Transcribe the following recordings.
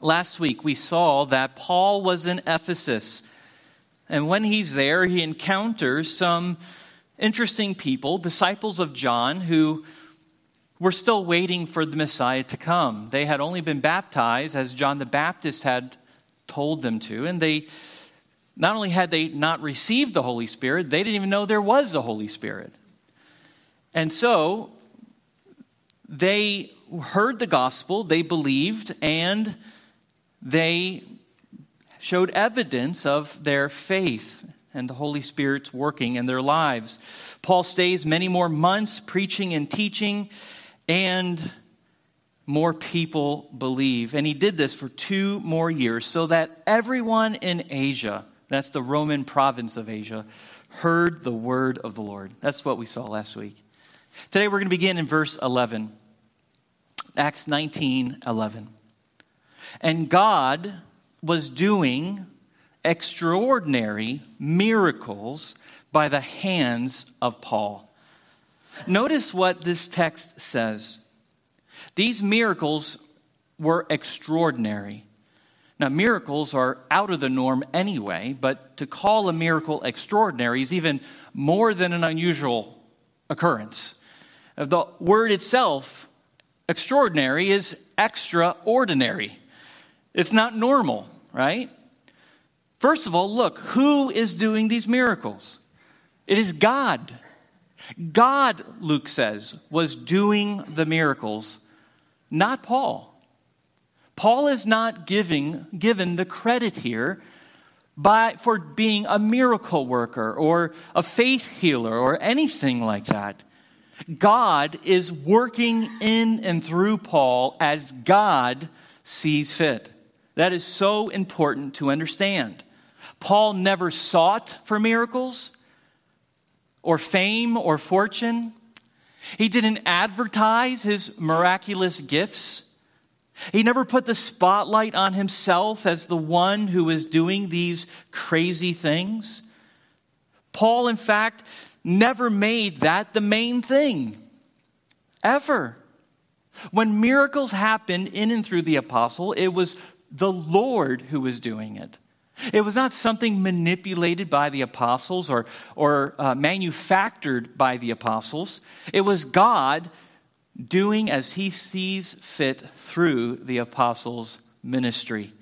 Last week we saw that Paul was in Ephesus. And when he's there, he encounters some interesting people, disciples of John, who were still waiting for the Messiah to come. They had only been baptized as John the Baptist had told them to, and they not only had they not received the Holy Spirit, they didn't even know there was a Holy Spirit. And so they heard the gospel, they believed, and they showed evidence of their faith and the Holy Spirit's working in their lives. Paul stays many more months preaching and teaching, and more people believe. And he did this for two more years so that everyone in Asia, that's the Roman province of Asia, heard the word of the Lord. That's what we saw last week. Today we're going to begin in verse 11. Acts 19 11. And God was doing extraordinary miracles by the hands of Paul. Notice what this text says. These miracles were extraordinary. Now, miracles are out of the norm anyway, but to call a miracle extraordinary is even more than an unusual occurrence. The word itself, extraordinary, is extraordinary. It's not normal, right? First of all, look, who is doing these miracles? It is God. God, Luke says, was doing the miracles, not Paul. Paul is not giving, given the credit here by, for being a miracle worker or a faith healer or anything like that. God is working in and through Paul as God sees fit. That is so important to understand. Paul never sought for miracles or fame or fortune. He didn't advertise his miraculous gifts. He never put the spotlight on himself as the one who was doing these crazy things. Paul, in fact, never made that the main thing, ever. When miracles happened in and through the apostle, it was the Lord who was doing it. It was not something manipulated by the apostles or, or uh, manufactured by the apostles. It was God doing as he sees fit through the apostles' ministry.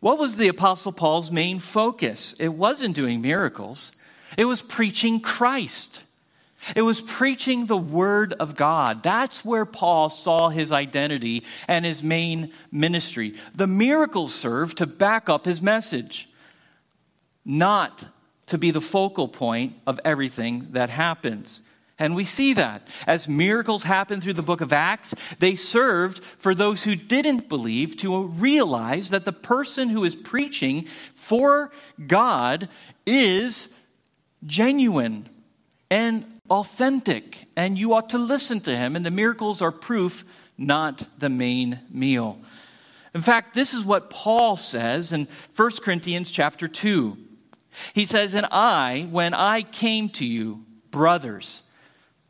What was the apostle Paul's main focus? It wasn't doing miracles, it was preaching Christ. It was preaching the Word of God. That's where Paul saw his identity and his main ministry. The miracles served to back up his message, not to be the focal point of everything that happens. And we see that. As miracles happen through the book of Acts, they served for those who didn't believe to realize that the person who is preaching for God is genuine and authentic, and you ought to listen to him. And the miracles are proof, not the main meal. In fact, this is what Paul says in 1 Corinthians chapter 2. He says, And I, when I came to you, brothers,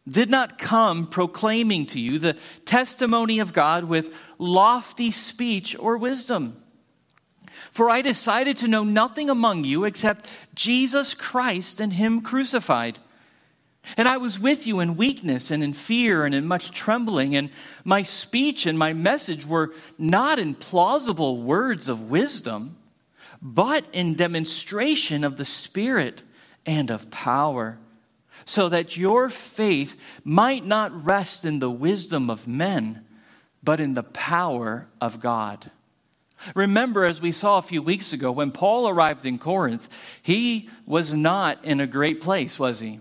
did not come proclaiming to you the testimony of God with lofty speech or wisdom. For I decided to know nothing among you except Jesus Christ and Him crucified. And I was with you in weakness and in fear and in much trembling, and my speech and my message were not in plausible words of wisdom, but in demonstration of the Spirit and of power, so that your faith might not rest in the wisdom of men, but in the power of God. Remember, as we saw a few weeks ago, when Paul arrived in Corinth, he was not in a great place, was he?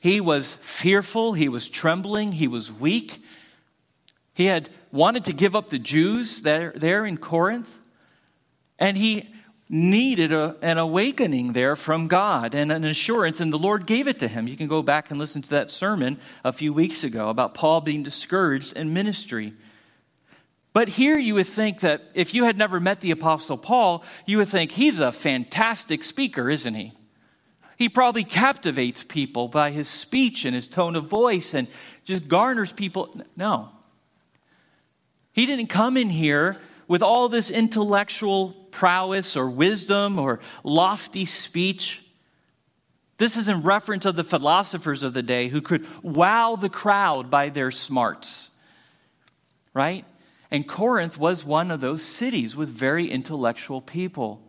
He was fearful, he was trembling, he was weak. He had wanted to give up the Jews there, there in Corinth, and he needed a, an awakening there from God and an assurance, and the Lord gave it to him. You can go back and listen to that sermon a few weeks ago about Paul being discouraged in ministry. But here you would think that if you had never met the Apostle Paul, you would think he's a fantastic speaker, isn't he? He probably captivates people by his speech and his tone of voice and just garners people. No. He didn't come in here with all this intellectual prowess or wisdom or lofty speech. This is in reference of the philosophers of the day who could wow the crowd by their smarts. Right? And Corinth was one of those cities with very intellectual people.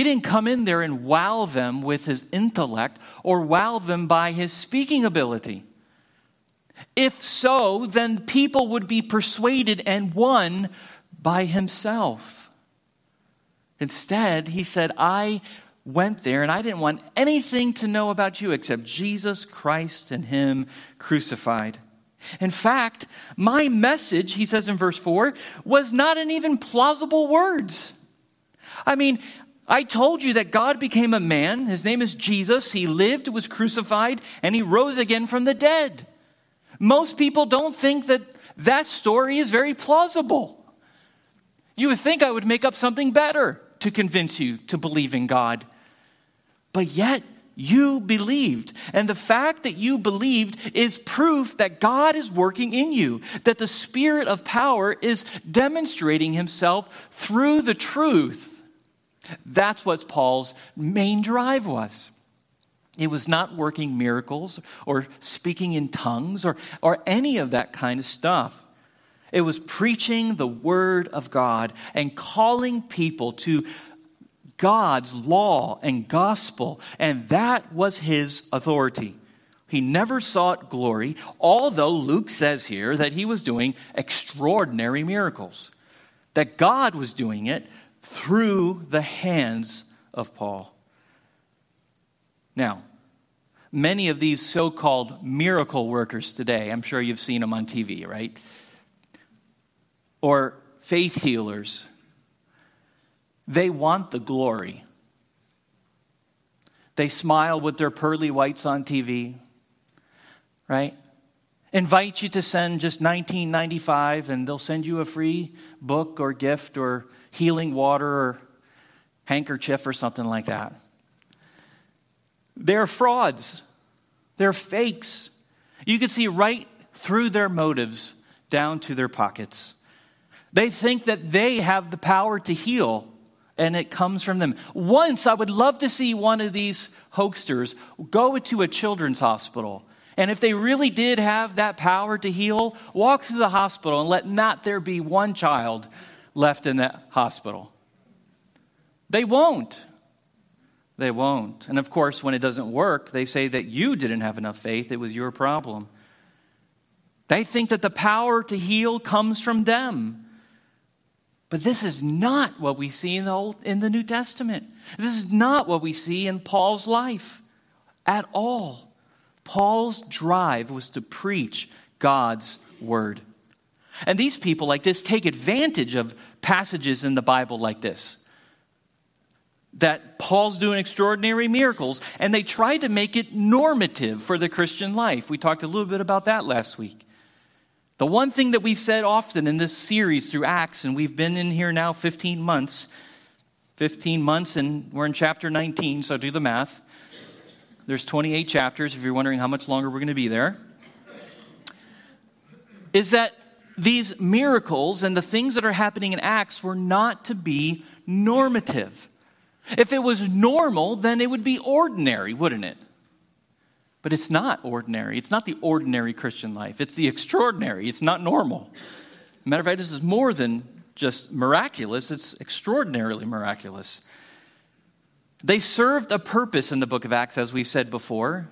He didn't come in there and wow them with his intellect or wow them by his speaking ability. If so, then people would be persuaded and won by himself. Instead, he said, I went there and I didn't want anything to know about you except Jesus Christ and Him crucified. In fact, my message, he says in verse 4, was not in even plausible words. I mean, I told you that God became a man. His name is Jesus. He lived, was crucified, and he rose again from the dead. Most people don't think that that story is very plausible. You would think I would make up something better to convince you to believe in God. But yet, you believed. And the fact that you believed is proof that God is working in you, that the Spirit of power is demonstrating Himself through the truth. That's what Paul's main drive was. It was not working miracles or speaking in tongues or, or any of that kind of stuff. It was preaching the word of God and calling people to God's law and gospel, and that was his authority. He never sought glory, although Luke says here that he was doing extraordinary miracles, that God was doing it through the hands of Paul. Now, many of these so called miracle workers today, I'm sure you've seen them on TV, right? Or faith healers, they want the glory. They smile with their pearly whites on TV, right? Invite you to send just 19.95 and they'll send you a free book or gift or healing water or handkerchief or something like that. They're frauds, they're fakes. You can see right through their motives down to their pockets. They think that they have the power to heal, and it comes from them. Once, I would love to see one of these hoaxers go to a children's hospital. And if they really did have that power to heal, walk through the hospital and let not there be one child left in that hospital. They won't. They won't. And of course, when it doesn't work, they say that you didn't have enough faith, it was your problem. They think that the power to heal comes from them. But this is not what we see in the, Old, in the New Testament. This is not what we see in Paul's life at all. Paul's drive was to preach God's word. And these people like this take advantage of passages in the Bible like this. That Paul's doing extraordinary miracles, and they try to make it normative for the Christian life. We talked a little bit about that last week. The one thing that we've said often in this series through Acts, and we've been in here now 15 months, 15 months, and we're in chapter 19, so do the math. There's 28 chapters, if you're wondering how much longer we're going to be there. Is that these miracles and the things that are happening in Acts were not to be normative. If it was normal, then it would be ordinary, wouldn't it? But it's not ordinary. It's not the ordinary Christian life. It's the extraordinary. It's not normal. Matter of fact, this is more than just miraculous, it's extraordinarily miraculous. They served a purpose in the book of Acts, as we said before.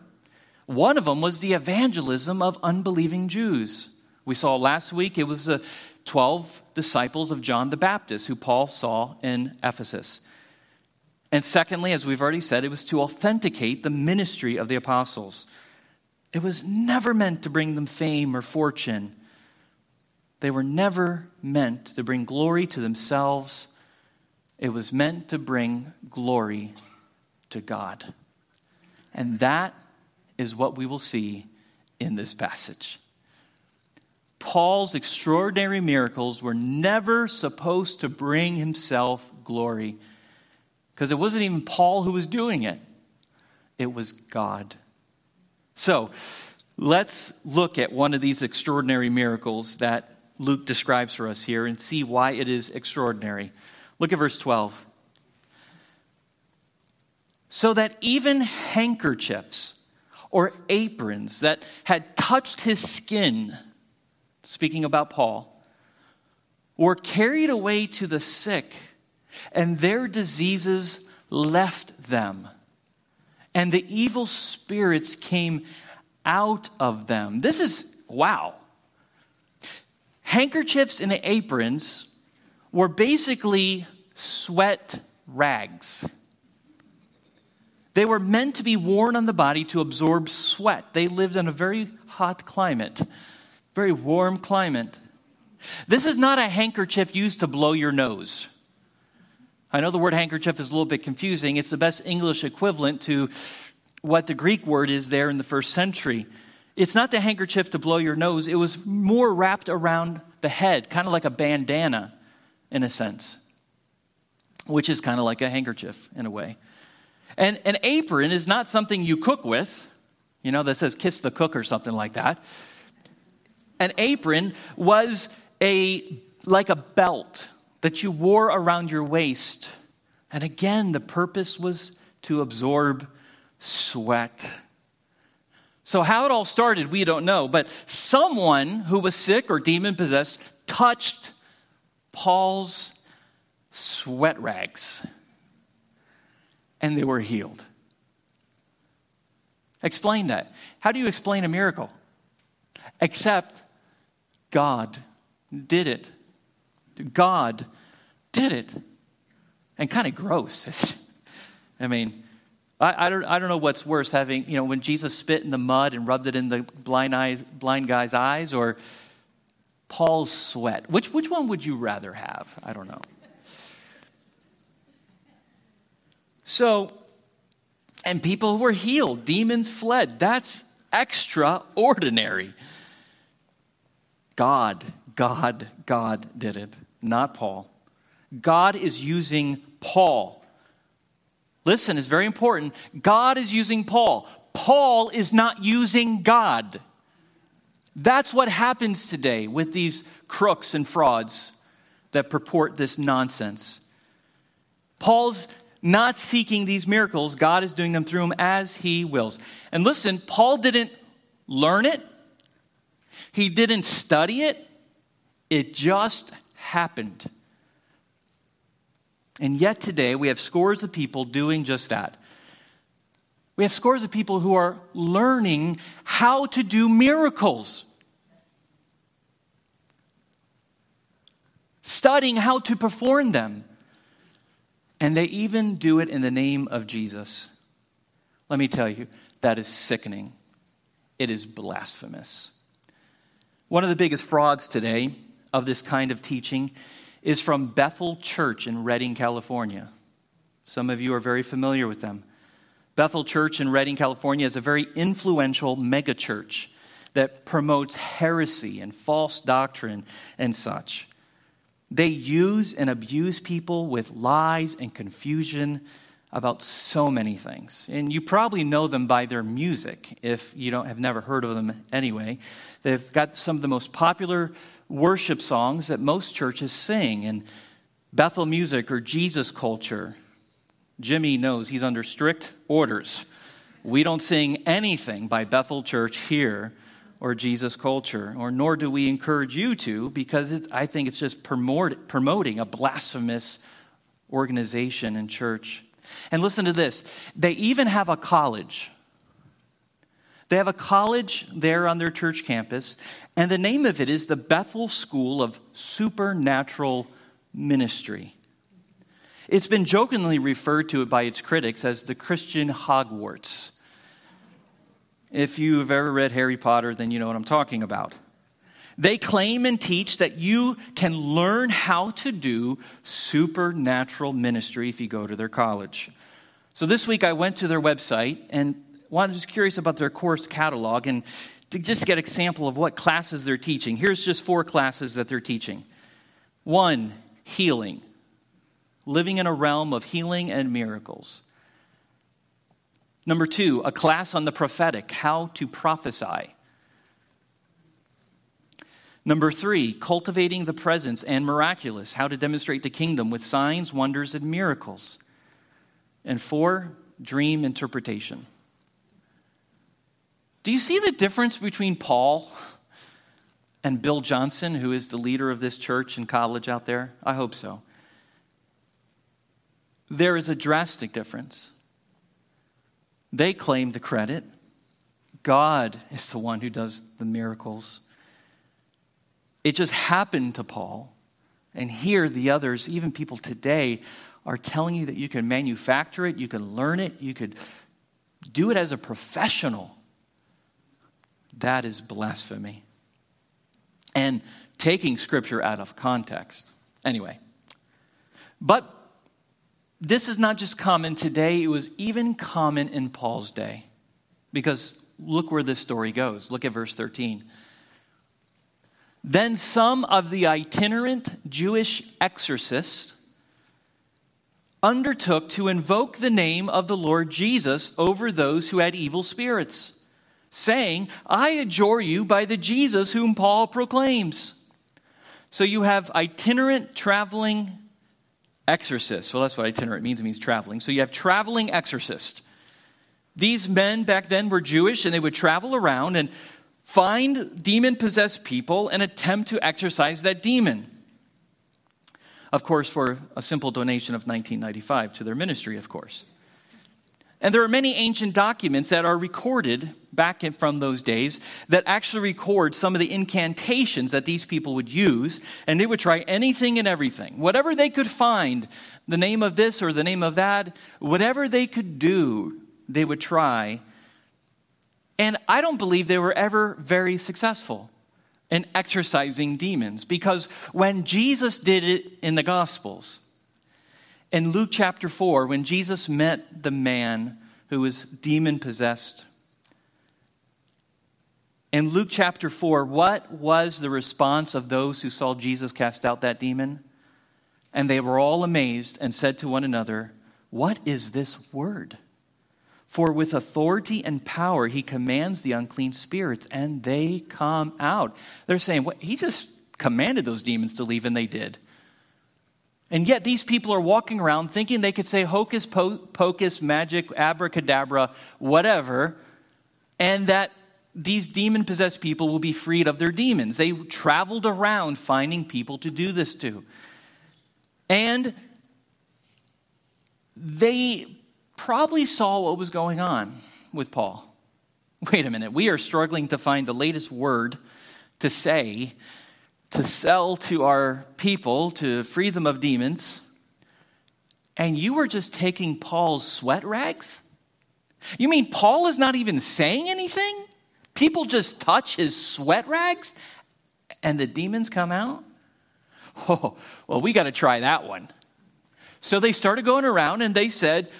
One of them was the evangelism of unbelieving Jews. We saw last week it was the 12 disciples of John the Baptist who Paul saw in Ephesus. And secondly, as we've already said, it was to authenticate the ministry of the apostles. It was never meant to bring them fame or fortune. They were never meant to bring glory to themselves. It was meant to bring glory to God. And that is what we will see in this passage. Paul's extraordinary miracles were never supposed to bring himself glory because it wasn't even Paul who was doing it, it was God. So let's look at one of these extraordinary miracles that Luke describes for us here and see why it is extraordinary. Look at verse 12. So that even handkerchiefs or aprons that had touched his skin, speaking about Paul, were carried away to the sick, and their diseases left them. And the evil spirits came out of them. This is wow. Handkerchiefs and aprons were basically sweat rags. They were meant to be worn on the body to absorb sweat. They lived in a very hot climate, very warm climate. This is not a handkerchief used to blow your nose. I know the word handkerchief is a little bit confusing. It's the best English equivalent to what the Greek word is there in the first century. It's not the handkerchief to blow your nose, it was more wrapped around the head, kind of like a bandana in a sense, which is kind of like a handkerchief in a way. And an apron is not something you cook with, you know, that says kiss the cook or something like that. An apron was a like a belt that you wore around your waist. And again, the purpose was to absorb sweat. So, how it all started, we don't know. But someone who was sick or demon possessed touched Paul's sweat rags, and they were healed. Explain that. How do you explain a miracle? Except God did it. God did it. And kind of gross. I mean, I, I, don't, I don't know what's worse having, you know, when Jesus spit in the mud and rubbed it in the blind, eyes, blind guy's eyes or Paul's sweat. Which, which one would you rather have? I don't know. So, and people were healed, demons fled. That's extraordinary. God, God, God did it, not Paul. God is using Paul. Listen, it's very important. God is using Paul. Paul is not using God. That's what happens today with these crooks and frauds that purport this nonsense. Paul's not seeking these miracles, God is doing them through him as he wills. And listen, Paul didn't learn it, he didn't study it, it just happened. And yet today, we have scores of people doing just that. We have scores of people who are learning how to do miracles, studying how to perform them. And they even do it in the name of Jesus. Let me tell you, that is sickening. It is blasphemous. One of the biggest frauds today of this kind of teaching is from Bethel Church in Redding, California. Some of you are very familiar with them. Bethel Church in Redding, California is a very influential megachurch that promotes heresy and false doctrine and such. They use and abuse people with lies and confusion about so many things. And you probably know them by their music if you don't have never heard of them anyway. They've got some of the most popular worship songs that most churches sing in Bethel music or Jesus culture. Jimmy knows he's under strict orders. We don't sing anything by Bethel Church here or Jesus culture, or nor do we encourage you to, because I think it's just promoting a blasphemous organization and church. And listen to this they even have a college. They have a college there on their church campus, and the name of it is the Bethel School of Supernatural Ministry. It's been jokingly referred to by its critics as the Christian Hogwarts. If you've ever read Harry Potter, then you know what I'm talking about. They claim and teach that you can learn how to do supernatural ministry if you go to their college. So this week I went to their website and wanted just curious about their course catalog and to just get an example of what classes they're teaching. Here's just four classes that they're teaching. One, healing. Living in a realm of healing and miracles. Number two, a class on the prophetic, how to prophesy. Number three, cultivating the presence and miraculous, how to demonstrate the kingdom with signs, wonders, and miracles. And four, dream interpretation. Do you see the difference between Paul and Bill Johnson, who is the leader of this church and college out there? I hope so. There is a drastic difference. They claim the credit. God is the one who does the miracles. It just happened to Paul. And here, the others, even people today, are telling you that you can manufacture it, you can learn it, you could do it as a professional. That is blasphemy. And taking scripture out of context. Anyway, but this is not just common today, it was even common in Paul's day. Because look where this story goes. Look at verse 13. Then some of the itinerant Jewish exorcists undertook to invoke the name of the Lord Jesus over those who had evil spirits, saying, I adjure you by the Jesus whom Paul proclaims. So you have itinerant traveling exorcists. Well, that's what itinerant means. It means traveling. So you have traveling exorcists. These men back then were Jewish and they would travel around and find demon possessed people and attempt to exorcise that demon. Of course, for a simple donation of 1995 to their ministry, of course. And there are many ancient documents that are recorded back in, from those days that actually record some of the incantations that these people would use, and they would try anything and everything. Whatever they could find, the name of this or the name of that, whatever they could do, they would try. And I don't believe they were ever very successful in exorcising demons because when Jesus did it in the Gospels, in Luke chapter 4, when Jesus met the man who was demon possessed, in Luke chapter 4, what was the response of those who saw Jesus cast out that demon? And they were all amazed and said to one another, What is this word? For with authority and power he commands the unclean spirits, and they come out. They're saying, what? He just commanded those demons to leave, and they did. And yet, these people are walking around thinking they could say hocus pocus, magic, abracadabra, whatever, and that these demon possessed people will be freed of their demons. They traveled around finding people to do this to. And they probably saw what was going on with Paul. Wait a minute, we are struggling to find the latest word to say to sell to our people to free them of demons, and you were just taking Paul's sweat rags? You mean Paul is not even saying anything? People just touch his sweat rags and the demons come out? Oh, well, we got to try that one. So they started going around and they said,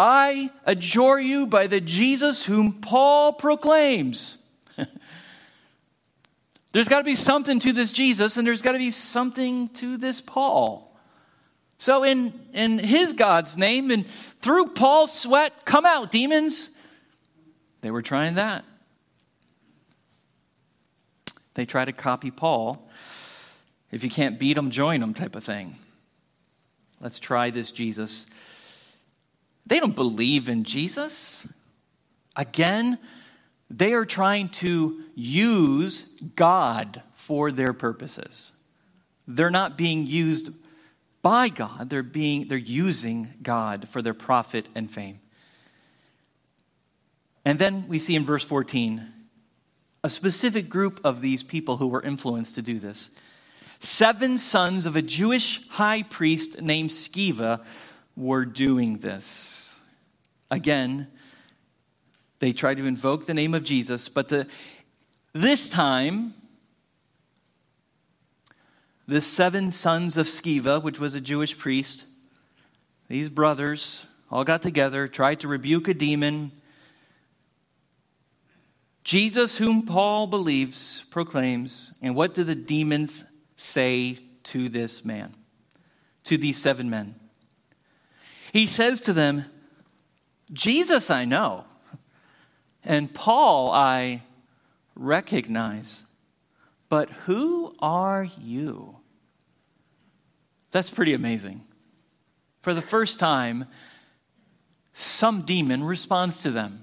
I adjure you by the Jesus whom Paul proclaims. There's got to be something to this Jesus, and there's got to be something to this Paul. So, in, in his God's name and through Paul's sweat, come out, demons. They were trying that. They try to copy Paul. If you can't beat them, join them, type of thing. Let's try this Jesus. They don't believe in Jesus. Again, they are trying to use God for their purposes. They're not being used by God, they're, being, they're using God for their profit and fame. And then we see in verse 14 a specific group of these people who were influenced to do this. Seven sons of a Jewish high priest named Sceva were doing this. Again, they tried to invoke the name of Jesus, but the, this time, the seven sons of Sceva, which was a Jewish priest, these brothers all got together, tried to rebuke a demon. Jesus, whom Paul believes, proclaims. And what do the demons say to this man, to these seven men? He says to them, Jesus I know and Paul, I recognize. But who are you? That's pretty amazing. For the first time, some demon responds to them.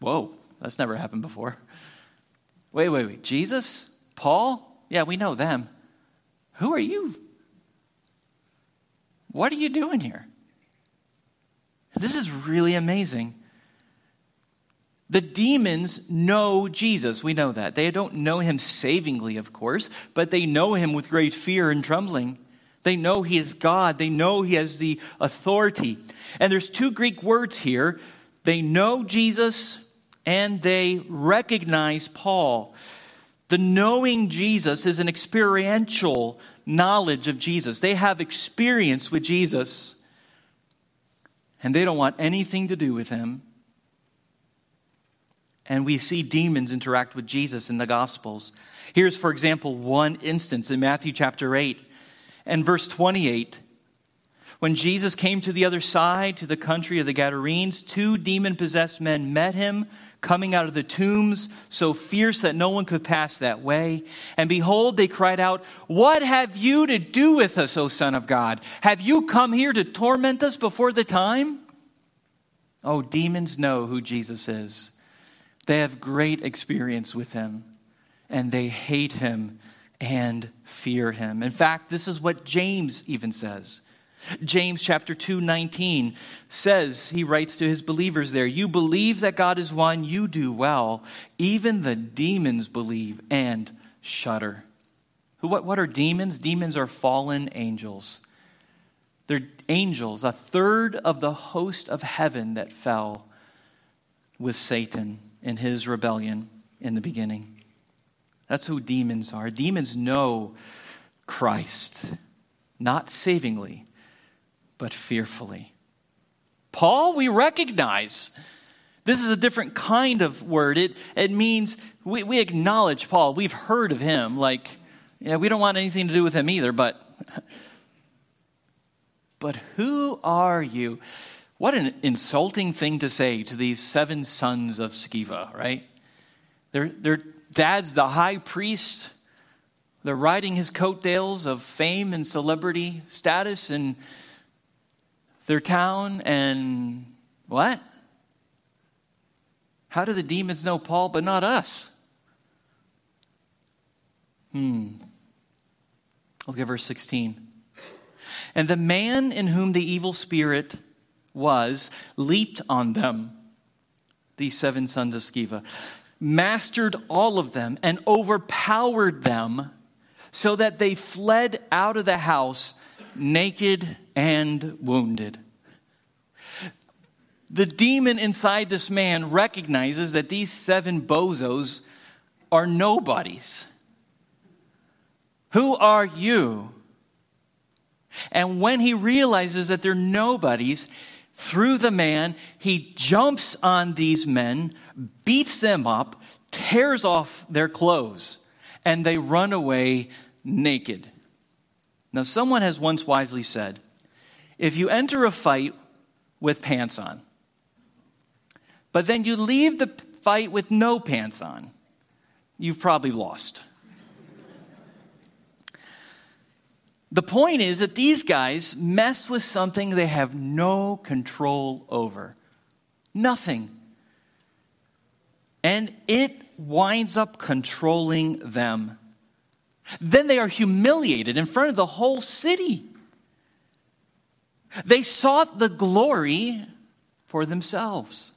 Whoa, that's never happened before. Wait, wait, wait. Jesus? Paul? Yeah, we know them. Who are you? What are you doing here? This is really amazing. The demons know Jesus. We know that. They don't know him savingly, of course, but they know him with great fear and trembling. They know he is God. They know he has the authority. And there's two Greek words here. They know Jesus and they recognize Paul. The knowing Jesus is an experiential knowledge of Jesus. They have experience with Jesus, and they don't want anything to do with him. And we see demons interact with Jesus in the Gospels. Here's, for example, one instance in Matthew chapter 8 and verse 28. When Jesus came to the other side, to the country of the Gadarenes, two demon possessed men met him coming out of the tombs, so fierce that no one could pass that way. And behold, they cried out, What have you to do with us, O Son of God? Have you come here to torment us before the time? Oh, demons know who Jesus is. They have great experience with him, and they hate him and fear him. In fact, this is what James even says. James chapter 2 19 says, he writes to his believers there, You believe that God is one, you do well. Even the demons believe and shudder. What, what are demons? Demons are fallen angels. They're angels, a third of the host of heaven that fell with Satan in his rebellion in the beginning. That's who demons are. Demons know Christ, not savingly, but fearfully. Paul, we recognize. This is a different kind of word. It, it means we, we acknowledge Paul. We've heard of him. Like, yeah, we don't want anything to do with him either, but but who are you? What an insulting thing to say to these seven sons of Sceva, right? Their, their dad's the high priest. They're riding his coattails of fame and celebrity status, and their town and what? How do the demons know Paul but not us? Hmm. Look at verse 16. And the man in whom the evil spirit was leaped on them, these seven sons of Sceva, mastered all of them, and overpowered them, so that they fled out of the house naked and wounded. The demon inside this man recognizes that these seven bozos are nobodies. Who are you? And when he realizes that they're nobodies, through the man, he jumps on these men, beats them up, tears off their clothes, and they run away naked. Now, someone has once wisely said if you enter a fight with pants on, but then you leave the fight with no pants on, you've probably lost. The point is that these guys mess with something they have no control over. Nothing. And it winds up controlling them. Then they are humiliated in front of the whole city. They sought the glory for themselves.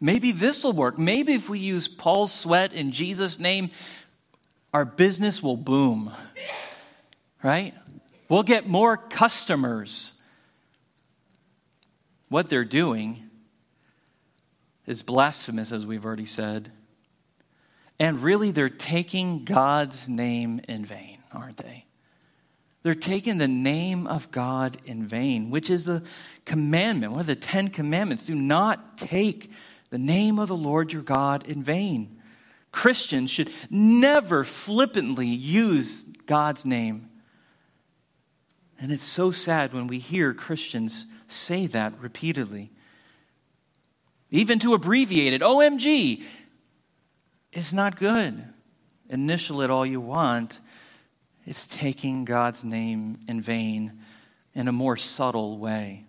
Maybe this will work. Maybe if we use Paul's sweat in Jesus' name, our business will boom. Right? We'll get more customers. What they're doing is blasphemous, as we've already said. And really, they're taking God's name in vain, aren't they? They're taking the name of God in vain, which is the commandment, one of the Ten Commandments. Do not take the name of the Lord your God in vain. Christians should never flippantly use God's name. And it's so sad when we hear Christians say that repeatedly. Even to abbreviate it, OMG, is not good. initial it all you want, it's taking God's name in vain in a more subtle way.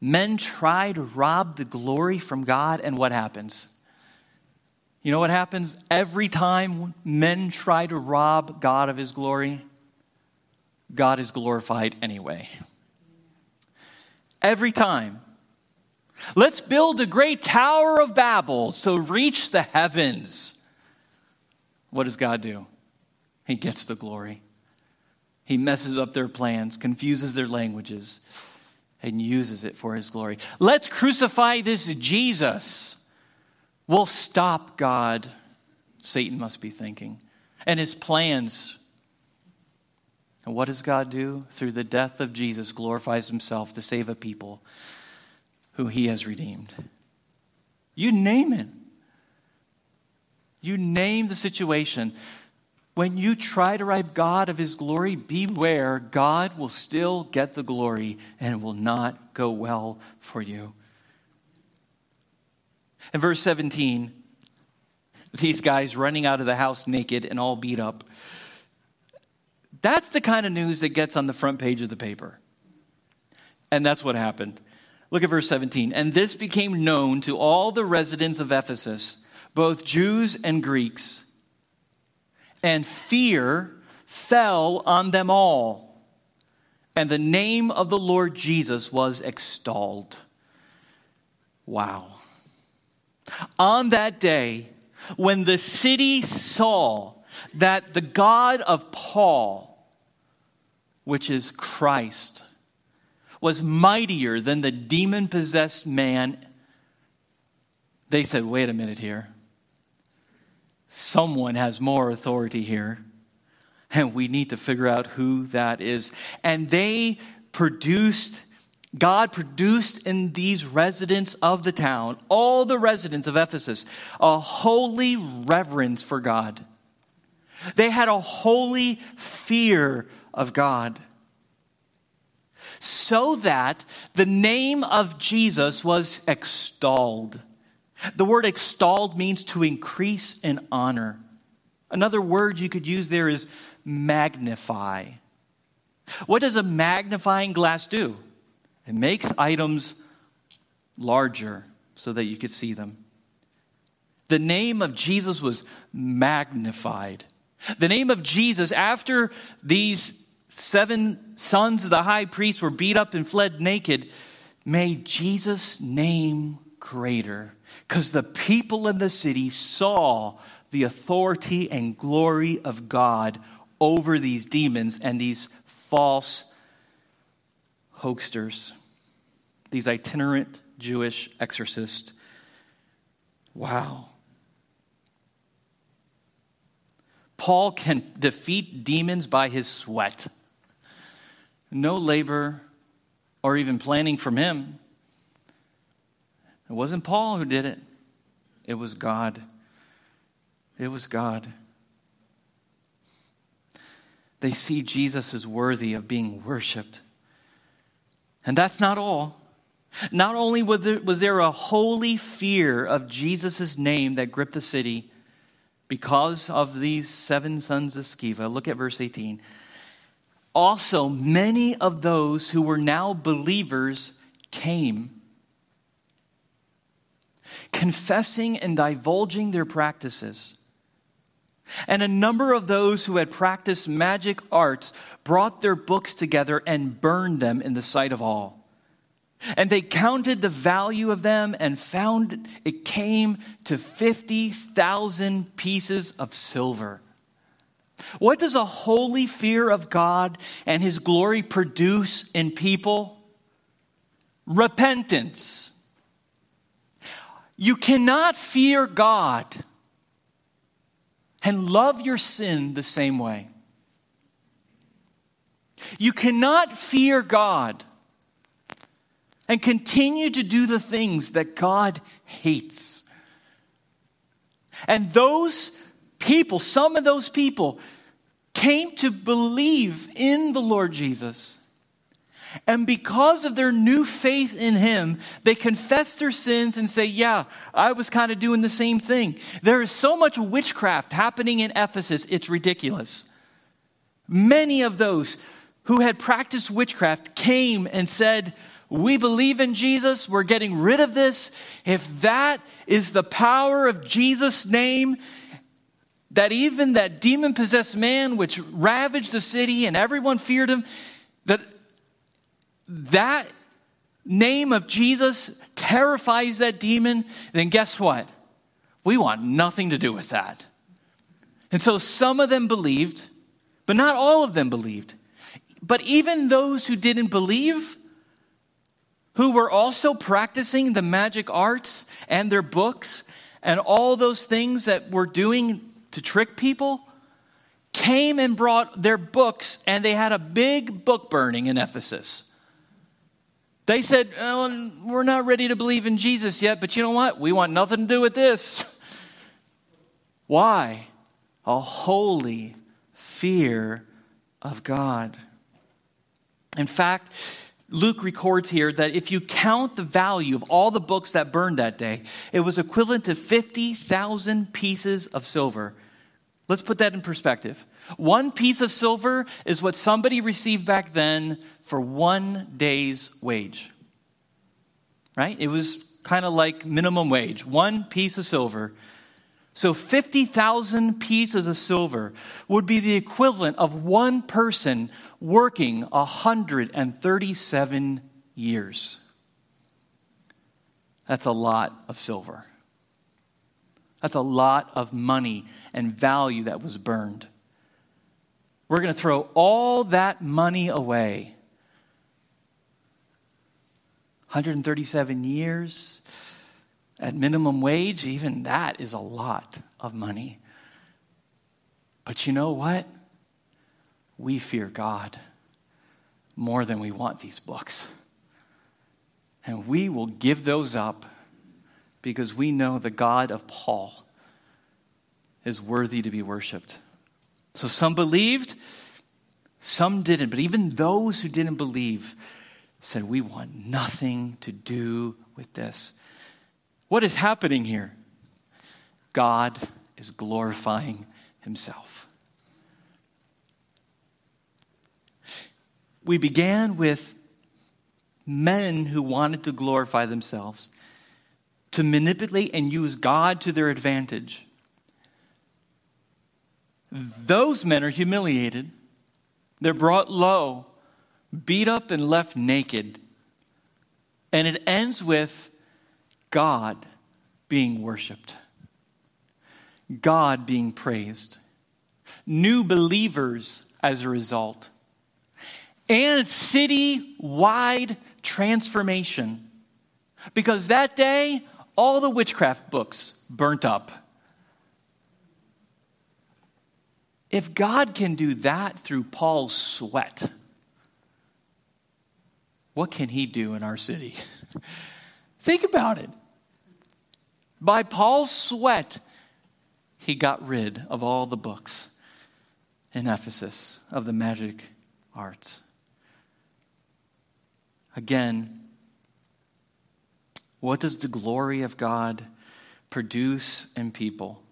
Men try to rob the glory from God, and what happens? You know what happens every time men try to rob God of his glory? God is glorified anyway. Every time. Let's build a great Tower of Babel so reach the heavens. What does God do? He gets the glory. He messes up their plans, confuses their languages, and uses it for his glory. Let's crucify this Jesus. We'll stop God, Satan must be thinking, and his plans. And what does God do? Through the death of Jesus, glorifies himself to save a people who he has redeemed. You name it. You name the situation. When you try to rob God of his glory, beware, God will still get the glory and it will not go well for you. In verse 17, these guys running out of the house naked and all beat up. That's the kind of news that gets on the front page of the paper. And that's what happened. Look at verse 17. And this became known to all the residents of Ephesus, both Jews and Greeks and fear fell on them all. And the name of the Lord Jesus was extolled. Wow. On that day, when the city saw that the God of Paul, which is Christ, was mightier than the demon possessed man, they said, wait a minute here someone has more authority here. And we need to figure out who that is. And they produced, God produced in these residents of the town, all the residents of Ephesus, a holy reverence for God. They had a holy fear of God. So that the name of Jesus was extolled. The word extolled means to increase in honor. Another word you could use there is magnify. What does a magnifying glass do? It makes items larger so that you could see them. The name of Jesus was magnified. The name of Jesus, after these seven sons of the high priest were beat up and fled naked, made Jesus' name greater because the people in the city saw the authority and glory of God over these demons and these false hoaxers, these itinerant Jewish exorcists. Wow. Paul can defeat demons by his sweat. No labor or even planning from him. It wasn't Paul who did it, it was God. It was God. They see Jesus as worthy of being worshiped. And that's not all. Not only was there, was there a holy fear of Jesus' name that gripped the city because of these seven sons of Sceva, look at verse 18. Also, many of those who were now believers came confessing and divulging their practices. And a number of those who had practiced magic arts brought their books together and burned them in the sight of all. And they counted the value of them and found it came to 50,000 pieces of silver. What does a holy fear of God and His glory produce in people? Repentance. You cannot fear God and love your sin the same way. You cannot fear God and continue to do the things that God hates. And those people, some of those people, came to believe in the Lord Jesus. And because of their new faith in him, they confess their sins and say, Yeah, I was kind of doing the same thing. There is so much witchcraft happening in Ephesus, it's ridiculous. Many of those who had practiced witchcraft came and said, We believe in Jesus, we're getting rid of this. If that is the power of Jesus' name, that even that demon possessed man which ravaged the city and everyone feared him, that that name of Jesus terrifies that demon, then guess what? We want nothing to do with that. And so some of them believed, but not all of them believed. But even those who didn't believe, who were also practicing the magic arts and their books and all those things that we're doing to trick people, came and brought their books, and they had a big book burning in Ephesus. They said, oh, We're not ready to believe in Jesus yet, but you know what? We want nothing to do with this. Why? A holy fear of God. In fact, Luke records here that if you count the value of all the books that burned that day, it was equivalent to 50,000 pieces of silver. Let's put that in perspective. One piece of silver is what somebody received back then for one day's wage. Right? It was kind of like minimum wage, one piece of silver. So 50,000 pieces of silver would be the equivalent of one person working 137 years. That's a lot of silver. That's a lot of money and value that was burned. We're going to throw all that money away. 137 years at minimum wage, even that is a lot of money. But you know what? We fear God more than we want these books. And we will give those up because we know the God of Paul is worthy to be worshiped. So some believed, some didn't. But even those who didn't believe said, We want nothing to do with this. What is happening here? God is glorifying himself. We began with men who wanted to glorify themselves, to manipulate and use God to their advantage. Those men are humiliated. They're brought low, beat up, and left naked. And it ends with God being worshiped, God being praised, new believers as a result, and city wide transformation. Because that day, all the witchcraft books burnt up. If God can do that through Paul's sweat, what can he do in our city? Think about it. By Paul's sweat, he got rid of all the books in Ephesus of the magic arts. Again, what does the glory of God produce in people?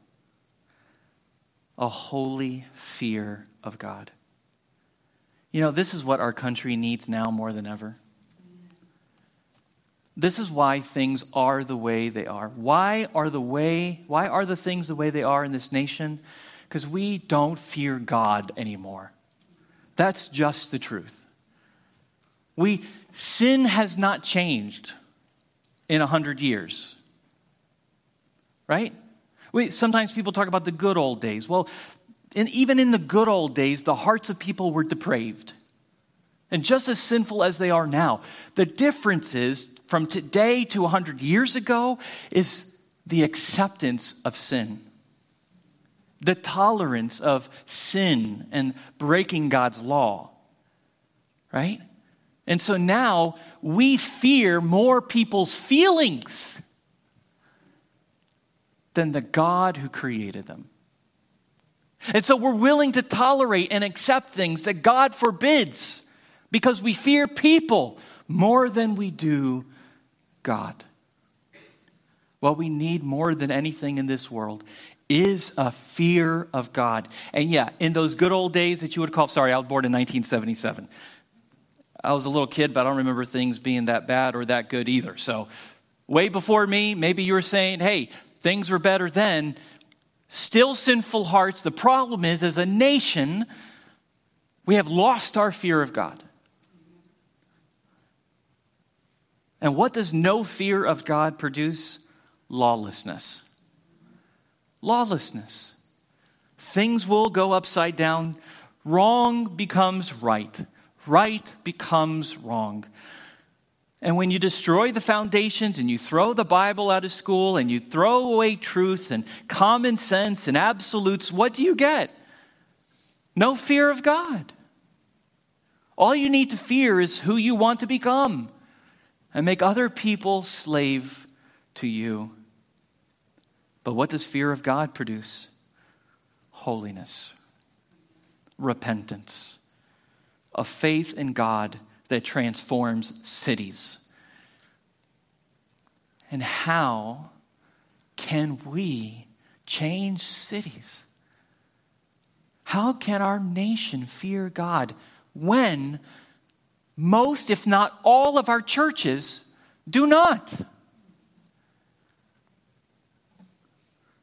a holy fear of God. You know, this is what our country needs now more than ever. This is why things are the way they are. Why are the way why are the things the way they are in this nation? Because we don't fear God anymore. That's just the truth. We sin has not changed in a hundred years. Right? We, sometimes people talk about the good old days. Well, in, even in the good old days, the hearts of people were depraved and just as sinful as they are now. The difference is from today to 100 years ago is the acceptance of sin, the tolerance of sin and breaking God's law, right? And so now we fear more people's feelings than the God who created them. And so we're willing to tolerate and accept things that God forbids because we fear people more than we do God. What we need more than anything in this world is a fear of God. And yeah, in those good old days that you would call, sorry, I was born in 1977. I was a little kid, but I don't remember things being that bad or that good either. So, way before me, maybe you were saying, hey, things were better then. Still sinful hearts. The problem is, as a nation, we have lost our fear of God. And what does no fear of God produce? Lawlessness. Lawlessness. Things will go upside down. Wrong becomes right. Right becomes wrong. And when you destroy the foundations and you throw the Bible out of school and you throw away truth and common sense and absolutes, what do you get? No fear of God. All you need to fear is who you want to become and make other people slave to you. But what does fear of God produce? Holiness, repentance, a faith in God that transforms cities. And how can we change cities? How can our nation fear God when most, if not all, of our churches do not?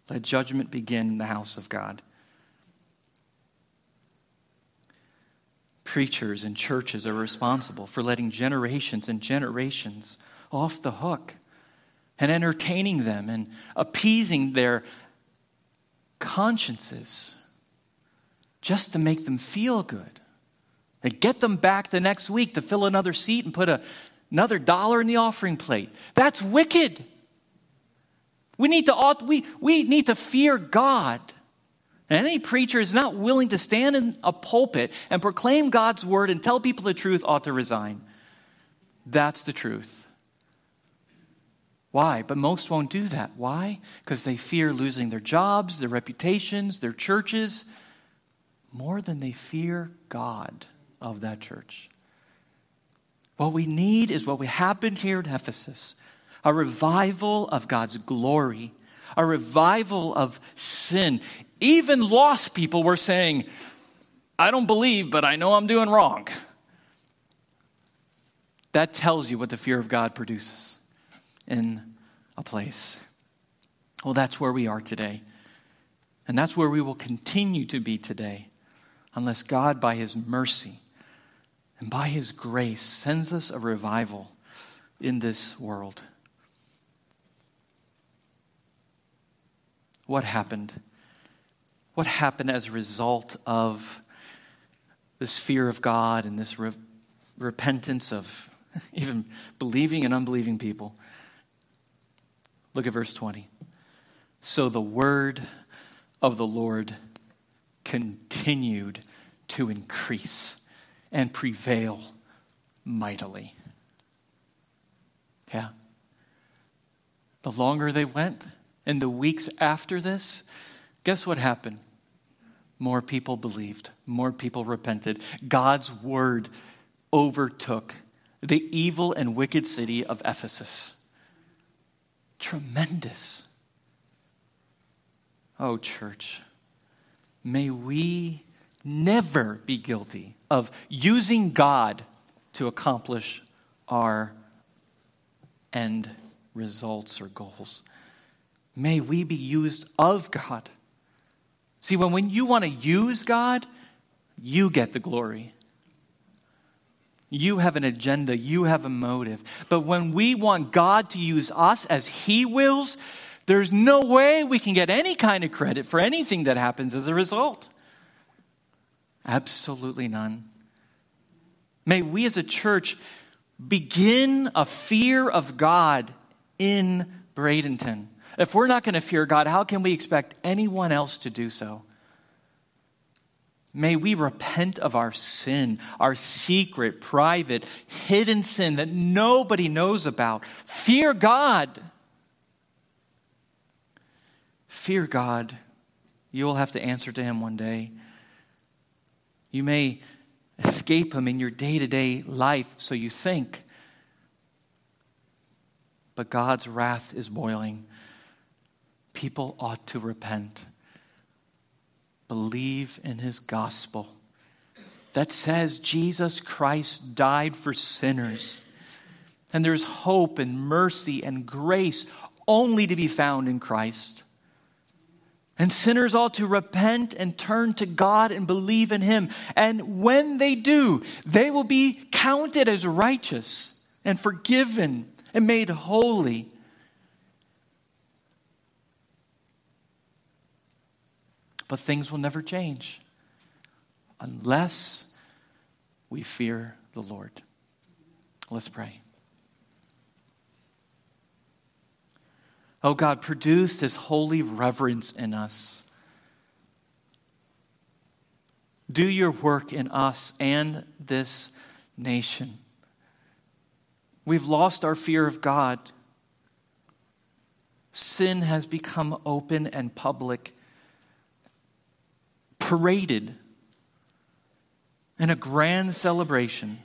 Let judgment begin in the house of God. Preachers and churches are responsible for letting generations and generations off the hook and entertaining them and appeasing their consciences just to make them feel good. And get them back the next week to fill another seat and put a, another dollar in the offering plate. That's wicked. We need to, we, we need to fear God. And any preacher is not willing to stand in a pulpit and proclaim God's word and tell people the truth ought to resign. That's the truth. Why? But most won't do that. Why? Because they fear losing their jobs, their reputations, their churches, more than they fear God of that church. What we need is what we happened here in Ephesus a revival of God's glory, a revival of sin. Even lost people were saying, I don't believe, but I know I'm doing wrong. That tells you what the fear of God produces in a place. Well, that's where we are today. And that's where we will continue to be today, unless God, by His mercy and by His grace, sends us a revival in this world. What happened? What happened as a result of this fear of God and this re- repentance of even believing and unbelieving people? Look at verse 20. So the word of the Lord continued to increase and prevail mightily. Yeah. The longer they went, and the weeks after this, guess what happened? More people believed, more people repented. God's word overtook the evil and wicked city of Ephesus. Tremendous. Oh, church, may we never be guilty of using God to accomplish our end results or goals. May we be used of God. See, when, when you want to use God, you get the glory. You have an agenda, you have a motive. But when we want God to use us as He wills, there's no way we can get any kind of credit for anything that happens as a result. Absolutely none. May we as a church begin a fear of God in Bradenton. If we're not going to fear God, how can we expect anyone else to do so? May we repent of our sin, our secret, private, hidden sin that nobody knows about. Fear God. Fear God. You will have to answer to Him one day. You may escape Him in your day to day life, so you think. But God's wrath is boiling. People ought to repent, believe in His gospel that says Jesus Christ died for sinners. And there's hope and mercy and grace only to be found in Christ. And sinners ought to repent and turn to God and believe in Him. And when they do, they will be counted as righteous and forgiven and made holy. But things will never change unless we fear the Lord. Let's pray. Oh God, produce this holy reverence in us. Do your work in us and this nation. We've lost our fear of God. Sin has become open and public, paraded in a grand celebration.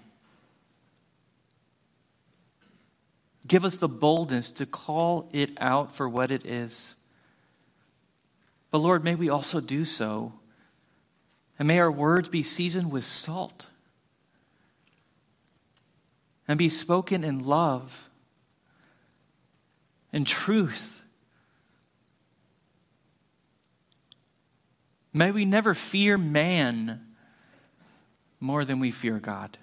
Give us the boldness to call it out for what it is. But Lord, may we also do so. And may our words be seasoned with salt and be spoken in love and truth. May we never fear man more than we fear God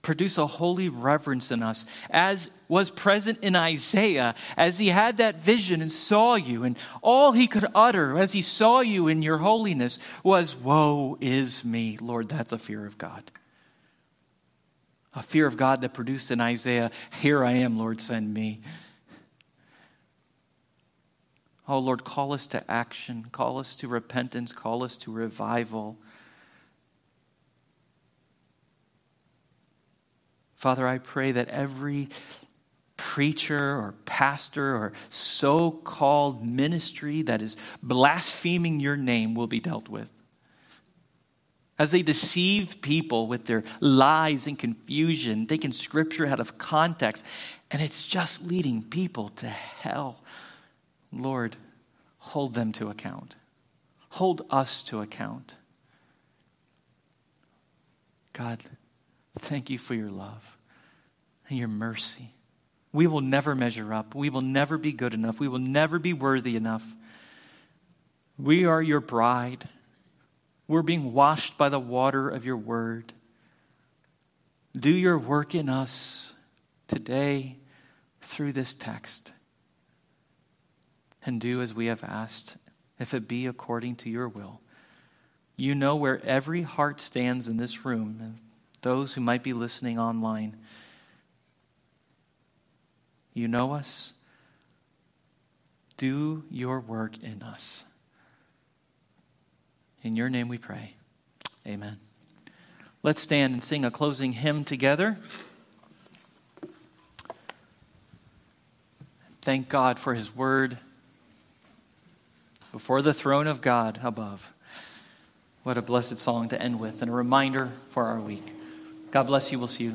produce a holy reverence in us, as was present in Isaiah, as he had that vision and saw you, and all he could utter as he saw you in your holiness was, Woe is me. Lord, that's a fear of God. A fear of God that produced in Isaiah, Here I am, Lord, send me. Oh, Lord, call us to action, call us to repentance, call us to revival. Father, I pray that every preacher or pastor or so called ministry that is blaspheming your name will be dealt with. As they deceive people with their lies and confusion, taking scripture out of context, and it's just leading people to hell. Lord, hold them to account. Hold us to account. God, Thank you for your love and your mercy. We will never measure up. We will never be good enough. We will never be worthy enough. We are your bride. We're being washed by the water of your word. Do your work in us today through this text. And do as we have asked, if it be according to your will. You know where every heart stands in this room and those who might be listening online. You know us. Do your work in us. In your name we pray. Amen. Let's stand and sing a closing hymn together. Thank God for his word before the throne of God above. What a blessed song to end with and a reminder for our week. God bless you. We'll see you